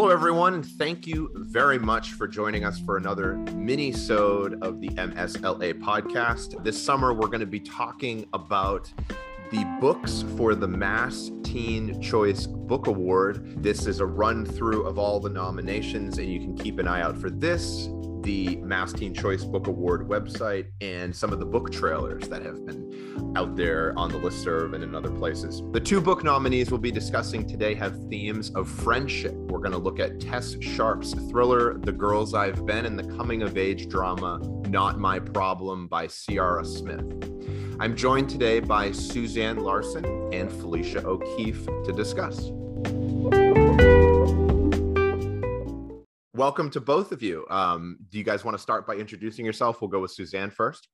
Hello, everyone. Thank you very much for joining us for another mini-sode of the MSLA podcast. This summer, we're going to be talking about the books for the Mass Teen Choice Book Award. This is a run through of all the nominations, and you can keep an eye out for this the Mass Teen Choice Book Award website and some of the book trailers that have been out there on the listserv and in other places. The two book nominees we'll be discussing today have themes of friendship. We're going to look at Tess Sharpe's thriller, The Girls I've Been, and the coming of age drama, Not My Problem by Ciara Smith. I'm joined today by Suzanne Larson and Felicia O'Keefe to discuss. Welcome to both of you. Um, do you guys want to start by introducing yourself? We'll go with Suzanne first.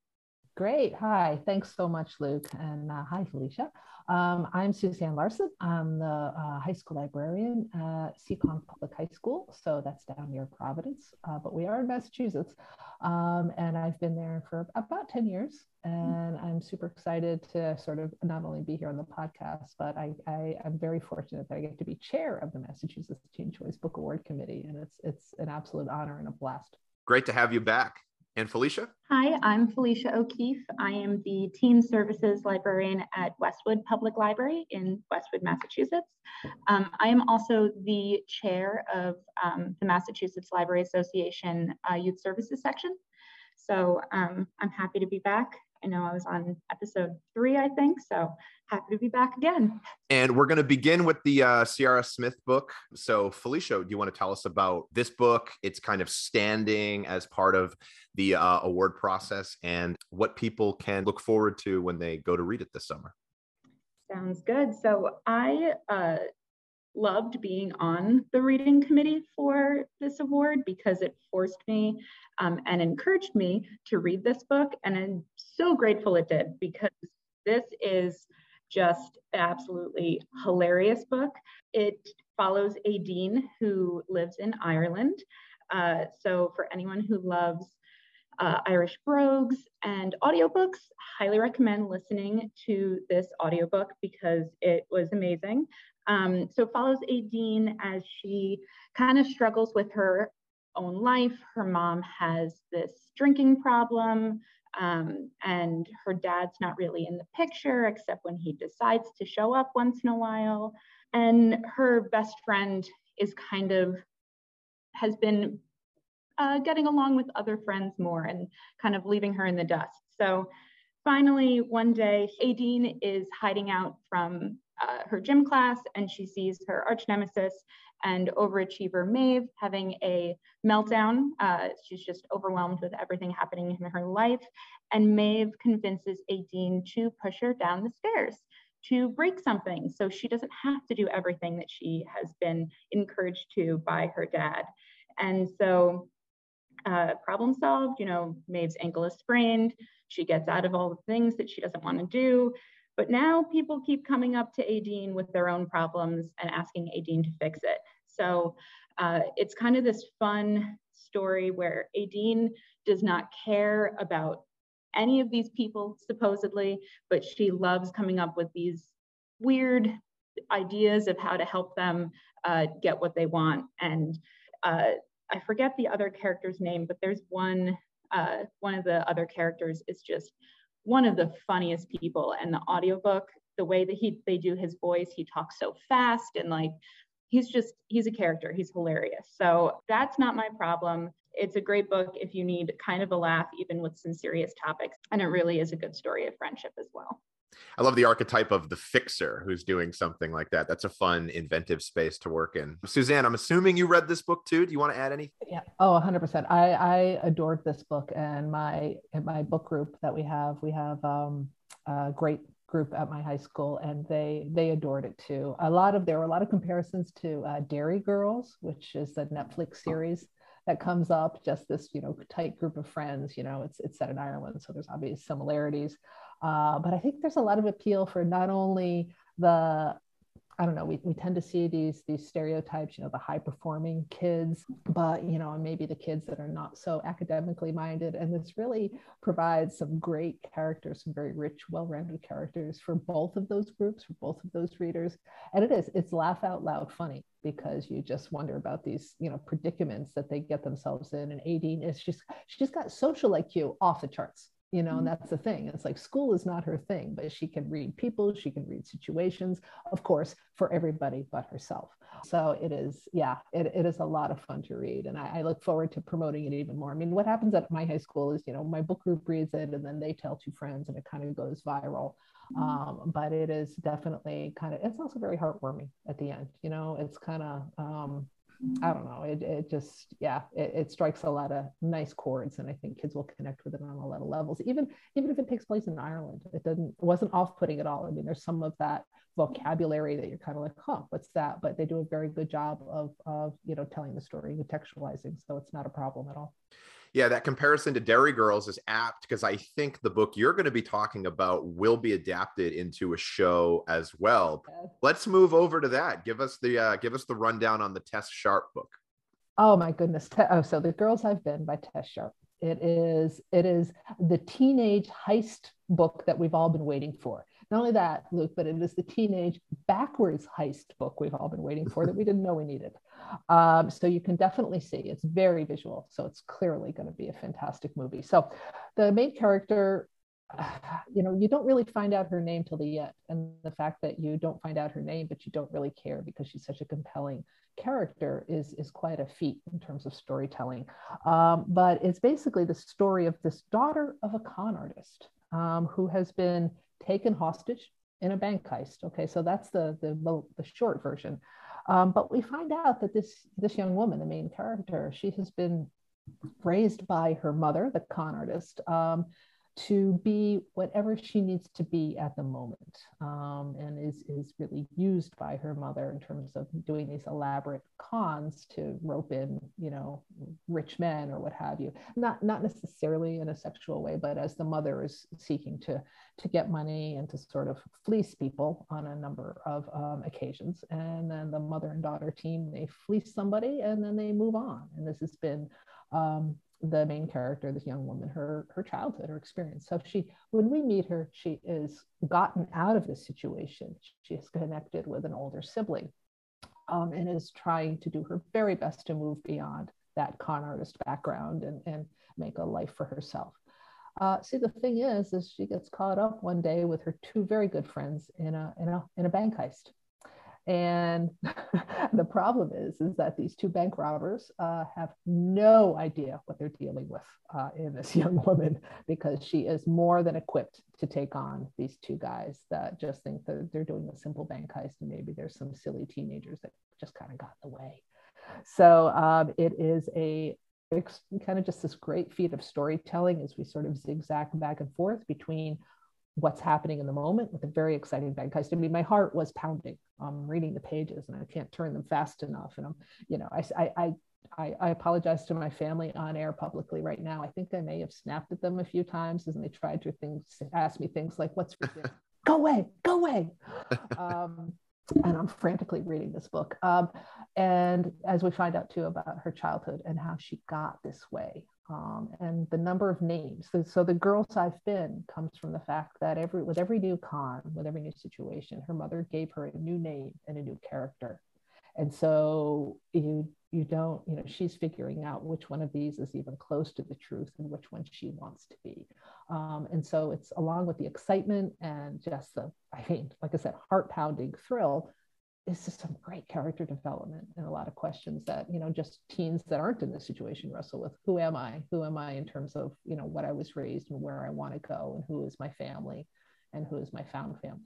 Great. Hi. Thanks so much, Luke. And uh, hi, Felicia. Um, I'm Suzanne Larson. I'm the uh, high school librarian at Seekonk Public High School. So that's down near Providence, uh, but we are in Massachusetts. Um, and I've been there for about 10 years. And I'm super excited to sort of not only be here on the podcast, but I, I, am very fortunate that I get to be chair of the Massachusetts Teen Choice Book Award Committee. And it's, it's an absolute honor and a blast. Great to have you back. And Felicia? Hi, I'm Felicia O'Keefe. I am the Teen Services Librarian at Westwood Public Library in Westwood, Massachusetts. Um, I am also the chair of um, the Massachusetts Library Association uh, Youth Services section. So um, I'm happy to be back I know I was on episode three, I think. So happy to be back again. And we're going to begin with the uh, Ciara Smith book. So, Felicia, do you want to tell us about this book? It's kind of standing as part of the uh, award process and what people can look forward to when they go to read it this summer. Sounds good. So, I uh, loved being on the reading committee for this award because it forced me um, and encouraged me to read this book. And so grateful it did because this is just absolutely hilarious book. It follows a dean who lives in Ireland. Uh, so for anyone who loves uh, Irish brogues and audiobooks, highly recommend listening to this audiobook because it was amazing. Um, so follows a Aideen as she kind of struggles with her own life. Her mom has this drinking problem, um, and her dad's not really in the picture except when he decides to show up once in a while. And her best friend is kind of has been uh, getting along with other friends more and kind of leaving her in the dust. So finally, one day, Aideen is hiding out from uh, her gym class and she sees her arch nemesis and overachiever Maeve having a meltdown. Uh, she's just overwhelmed with everything happening in her life. And Maeve convinces Aideen to push her down the stairs to break something so she doesn't have to do everything that she has been encouraged to by her dad. And so uh, problem solved, you know, Maeve's ankle is sprained. She gets out of all the things that she doesn't want to do. But now people keep coming up to Aideen with their own problems and asking Aideen to fix it. So uh, it's kind of this fun story where Aideen does not care about any of these people supposedly, but she loves coming up with these weird ideas of how to help them uh, get what they want. And uh, I forget the other character's name, but there's one, uh, one of the other characters is just one of the funniest people and the audiobook the way that he they do his voice he talks so fast and like he's just he's a character. He's hilarious. So that's not my problem. It's a great book if you need kind of a laugh even with some serious topics. And it really is a good story of friendship as well I love the archetype of the fixer who's doing something like that. That's a fun, inventive space to work in. Suzanne, I'm assuming you read this book too. Do you want to add anything? Yeah. Oh, 100%. I, I adored this book and my my book group that we have, we have um, a great group at my high school and they they adored it too. A lot of there were a lot of comparisons to uh, Derry Girls, which is the Netflix series that comes up just this you know tight group of friends you know it's it's set in ireland so there's obvious similarities uh, but I think there's a lot of appeal for not only the I don't know, we, we tend to see these these stereotypes, you know, the high performing kids, but you know, maybe the kids that are not so academically minded. And this really provides some great characters, some very rich, well-rounded characters for both of those groups, for both of those readers. And it is, it's laugh out loud funny because you just wonder about these you know predicaments that they get themselves in and Aideen is just she's got social IQ off the charts you know and mm-hmm. that's the thing it's like school is not her thing but she can read people she can read situations of course for everybody but herself so it is yeah it, it is a lot of fun to read and I, I, look forward to promoting it even more i mean what happens at my high school is you know my book group reads it and then they tell two friends and it kind of goes viral. Um, but it is definitely kind of it's also very heartwarming at the end you know it's kind of um, I don't know. It, it just, yeah, it, it, strikes a lot of nice chords, and I think kids will connect with it on a lot of levels. Even even if it takes place in Ireland, it doesn't it wasn't off putting at all. I mean, there's some of that vocabulary that you're kind of like, huh, what's that? But they do a very good job of of you know telling the story, contextualizing, so it's not a problem at all yeah, that comparison to Derry Girls is apt because I think the book you're going to be talking about will be adapted into a show as well. Let's move over to that. Give us the uh, give us the rundown on the Tess Sharpe book. Oh my goodness! Oh, so the Girls I've Been by Tess Sharpe. It is it is the teenage heist book that we've all been waiting for. Not only that, Luke, but it is the teenage backwards heist book we've all been waiting for that we didn't know we needed. Um, so you can definitely see it's very visual. So it's clearly going to be a fantastic movie. So the main character, you know, you don't really find out her name till the end. And the fact that you don't find out her name, but you don't really care because she's such a compelling character is is quite a feat in terms of storytelling. Um, but it's basically the story of this daughter of a con artist um, who has been taken hostage in a bank heist. Okay, so that's the the, the short version. Um, but we find out that this this young woman, the main character, she has been raised by her mother, the con artist, um, to be whatever she needs to be at the moment um, and is, is really used by her mother in terms of doing these elaborate cons to rope in you know rich men or what have you. Not not necessarily in a sexual way but as the mother is seeking to to get money and to sort of fleece people on a number of um, occasions. And then the mother and daughter team they fleece somebody and then they move on. And this has been um, the main character, this young woman, her her childhood, her experience. So she, when we meet her, she is gotten out of this situation. She is connected with an older sibling, um, and is trying to do her very best to move beyond that con artist background and and make a life for herself. Uh, see, the thing is, is she gets caught up one day with her two very good friends in a in a in a bank heist. And the problem is, is that these two bank robbers uh, have no idea what they're dealing with uh, in this young woman because she is more than equipped to take on these two guys that just think that they're doing a simple bank heist and maybe there's some silly teenagers that just kind of got in the way. So um, it is a kind of just this great feat of storytelling as we sort of zigzag back and forth between what's happening in the moment with a very exciting heist. I mean, my heart was pounding um, reading the pages and I can't turn them fast enough. And I'm, you know, I, I, I, I apologize to my family on air publicly right now. I think I may have snapped at them a few times and they tried to things, ask me things like, what's for dinner? go away, go away. Um, and I'm frantically reading this book. Um, and as we find out too about her childhood and how she got this way, um, and the number of names. So, so, the girls I've been comes from the fact that every with every new con, with every new situation, her mother gave her a new name and a new character. And so you you don't, you know, she's figuring out which one of these is even close to the truth and which one she wants to be. Um, and so it's along with the excitement and just the, I mean, like I said, heart pounding thrill is just some great character development? And a lot of questions that you know just teens that aren't in this situation wrestle with who am i? Who am i in terms of you know what i was raised and where i want to go and who is my family and who is my found family?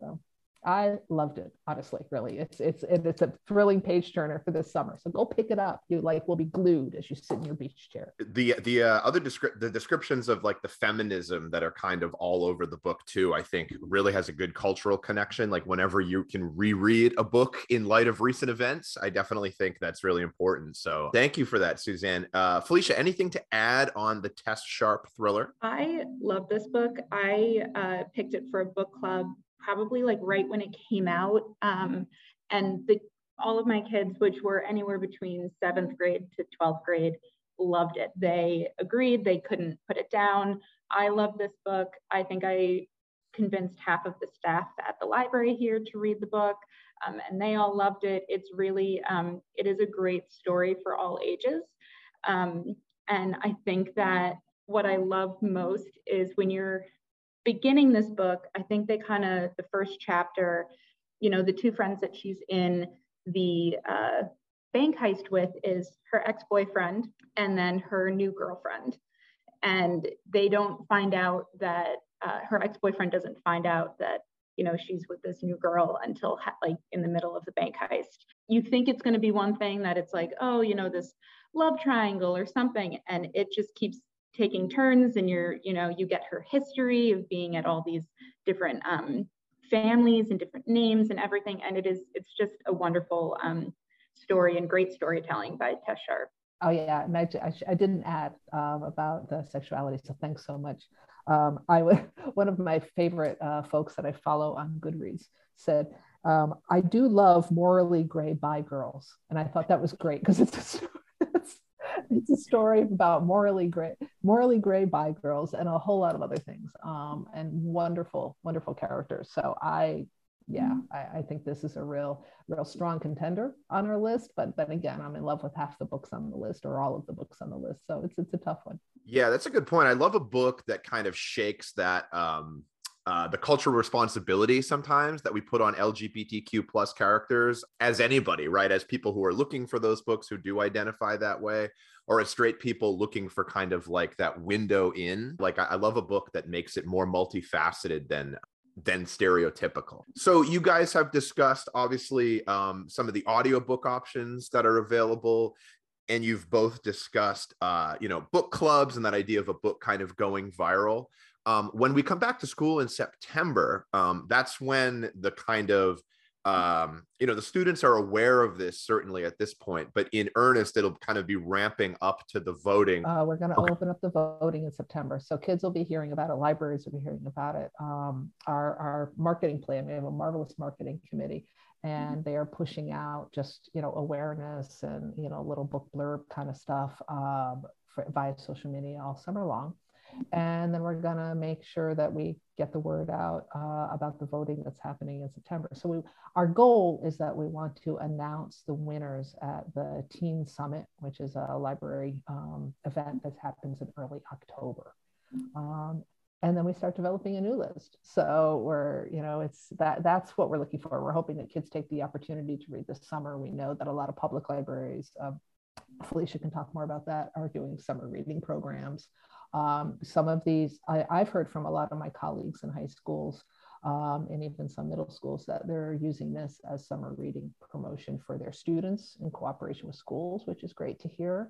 So I loved it, honestly, really. It's it's it's a thrilling page turner for this summer. So go pick it up. You like will be glued as you sit in your beach chair. The the uh, other descri- the descriptions of like the feminism that are kind of all over the book too, I think really has a good cultural connection. Like whenever you can reread a book in light of recent events, I definitely think that's really important. So thank you for that, Suzanne. Uh, Felicia, anything to add on the Tess Sharpe thriller? I love this book. I uh, picked it for a book club probably like right when it came out. Um, and the, all of my kids, which were anywhere between seventh grade to 12th grade, loved it. They agreed, they couldn't put it down. I love this book. I think I convinced half of the staff at the library here to read the book, um, and they all loved it. It's really, um, it is a great story for all ages. Um, and I think that what I love most is when you're beginning this book, I think they kind of, the first chapter, you know, the two friends that she's in the uh, bank heist with is her ex boyfriend and then her new girlfriend. And they don't find out that uh, her ex boyfriend doesn't find out that you know she's with this new girl until ha- like in the middle of the bank heist you think it's going to be one thing that it's like oh you know this love triangle or something and it just keeps taking turns and you're you know you get her history of being at all these different um, families and different names and everything. And it is it's just a wonderful um, story and great storytelling by tess sharpe. Oh yeah. And i, I, I didn't add um, about the sexuality so thanks so much. Um, I one of my favorite uh, folks that I follow on Goodreads said, um, "I do love morally gray bi girls," and I thought that was great because it's it's, it's, a story about morally gray morally gray bi girls and a whole lot of other things, um, and wonderful wonderful characters. So I yeah, mm-hmm. I, I, think this is a real, real strong contender on our list. But then again, I'm in love with half the books on the list or all of the books on the list. So it's it's a tough one. Yeah, that's a good point. I love a book that kind of shakes that um uh, the cultural responsibility sometimes that we put on LGBTQ plus characters as anybody, right? As people who are looking for those books who do identify that way, or as straight people looking for kind of like that window in. Like I, I love a book that makes it more multifaceted than than stereotypical. So you guys have discussed obviously um, some of the audiobook options that are available and you've both discussed uh, you know book clubs and that idea of a book kind of going viral. Um, when we come back to school in September, um, that's when the kind of um, you know the students are aware of this certainly at this point but in earnest it'll kind of be ramping up to the voting. Uh, we're going to okay. open up the voting in september. So kids will be hearing about it libraries will be hearing about it. Um, our, our marketing plan we have a marvelous marketing committee and they are pushing out just you know awareness and you know little book blurb kind of stuff um, for, via social media all summer long and then we're going to make sure that we get the word out uh, about the voting that's happening in September. So we, our goal is that we want to announce the winners at the Teen Summit, which is a library um, event that happens in early October. Um, and then we start developing a new list. So we're, you know, it's that that's what we're looking for. We're hoping that kids take the opportunity to read this summer. We know that a lot of public libraries, uh, Felicia can talk more about that, are doing summer reading programs. Um, some of these, I, have heard from a lot of my colleagues in high schools um, and even some middle schools that they're using this as summer reading promotion for their students in cooperation with schools, which is great to hear.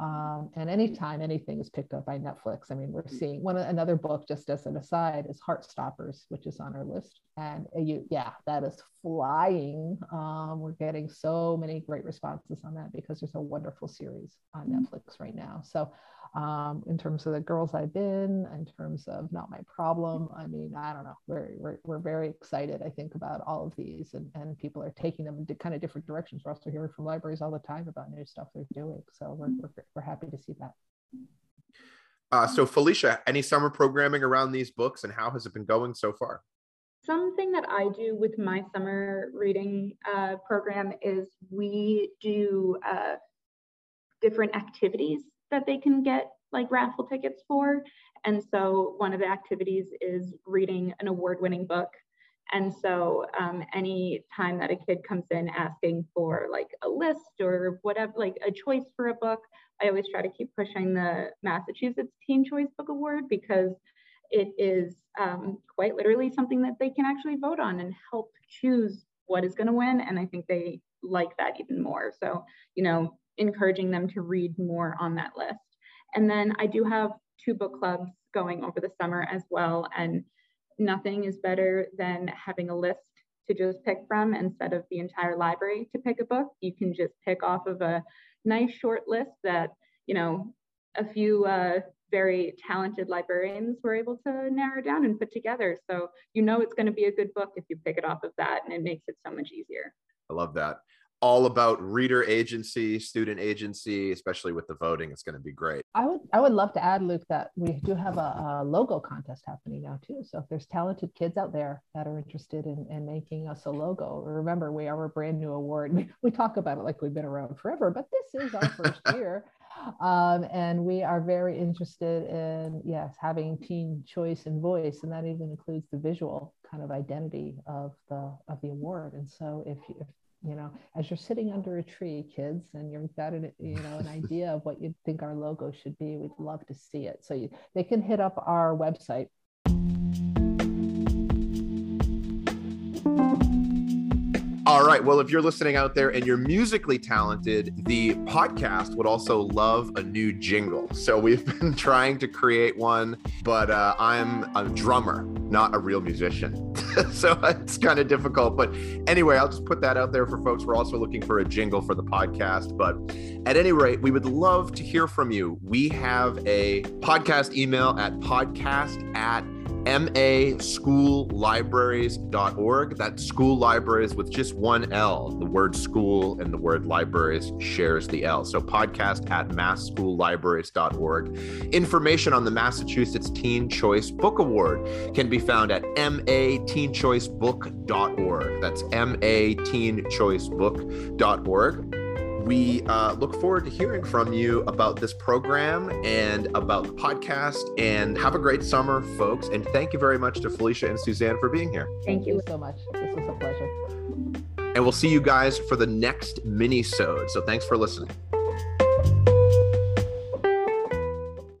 Um, and anytime anything is picked up by Netflix, I mean, we're seeing one another book just as an aside is Heartstoppers, which is on our list, and uh, you, yeah, that is flying. Um, we're getting so many great responses on that because there's a wonderful series on mm-hmm. Netflix right now. So um, in terms of the girls I've been, in terms of not my problem. I mean, I don't know. We're, we're, we're very excited, I think, about all of these, and, and people are taking them in kind of different directions. We're also hearing from libraries all the time about new stuff they're doing. So we're, we're, we're happy to see that. Uh, so, Felicia, any summer programming around these books, and how has it been going so far? Something that I do with my summer reading uh, program is we do uh, different activities that they can get like raffle tickets for. And so one of the activities is reading an award winning book. And so um, any time that a kid comes in asking for like a list or whatever, like a choice for a book, I always try to keep pushing the Massachusetts Teen Choice Book Award because it is um, quite literally something that they can actually vote on and help choose what is going to win. And I think they like that even more. So, you know, encouraging them to read more on that list. And then I do have two book clubs going over the summer as well. And nothing is better than having a list to just pick from instead of the entire library to pick a book. You can just pick off of a nice short list that, you know, a few uh, very talented librarians were able to narrow down and put together. So you know it's going to be a good book if you pick it off of that, and it makes it so much easier. I love that. All about reader agency, student agency, especially with the voting. It's going to be great. I would I would love to add, Luke, that we do have a, a logo contest happening now too. So if there's talented kids out there that are interested in, in making us a logo, remember we are a brand new award. We, we talk about it like we've been around forever, but this is our first year. Um, and we are very interested in yes having teen choice and voice and that even includes the visual kind of identity of the of the award and so if, if you know as you're sitting under a tree kids and you've got an you know an idea of what you think our logo should be we'd love to see it. So you, they can hit up our website All right. Well, if you're listening out there and you're musically talented, the podcast would also love a new jingle. So we've been trying to create one, but uh, I'm a drummer, not a real musician. so it's kind of difficult. But anyway, I'll just put that out there for folks. We're also looking for a jingle for the podcast. But at any rate, we would love to hear from you. We have a podcast email at podcast at maschoolibraries.org. That's school libraries with just one L. The word school and the word libraries shares the L. So podcast at maschoolibraries.org. Information on the Massachusetts Teen Choice Book Award can be found at mateenchoicebook.org. That's mateenchoicebook.org we uh, look forward to hearing from you about this program and about the podcast. And have a great summer, folks. And thank you very much to Felicia and Suzanne for being here. Thank you so much. This was a pleasure. And we'll see you guys for the next mini-sode. So thanks for listening.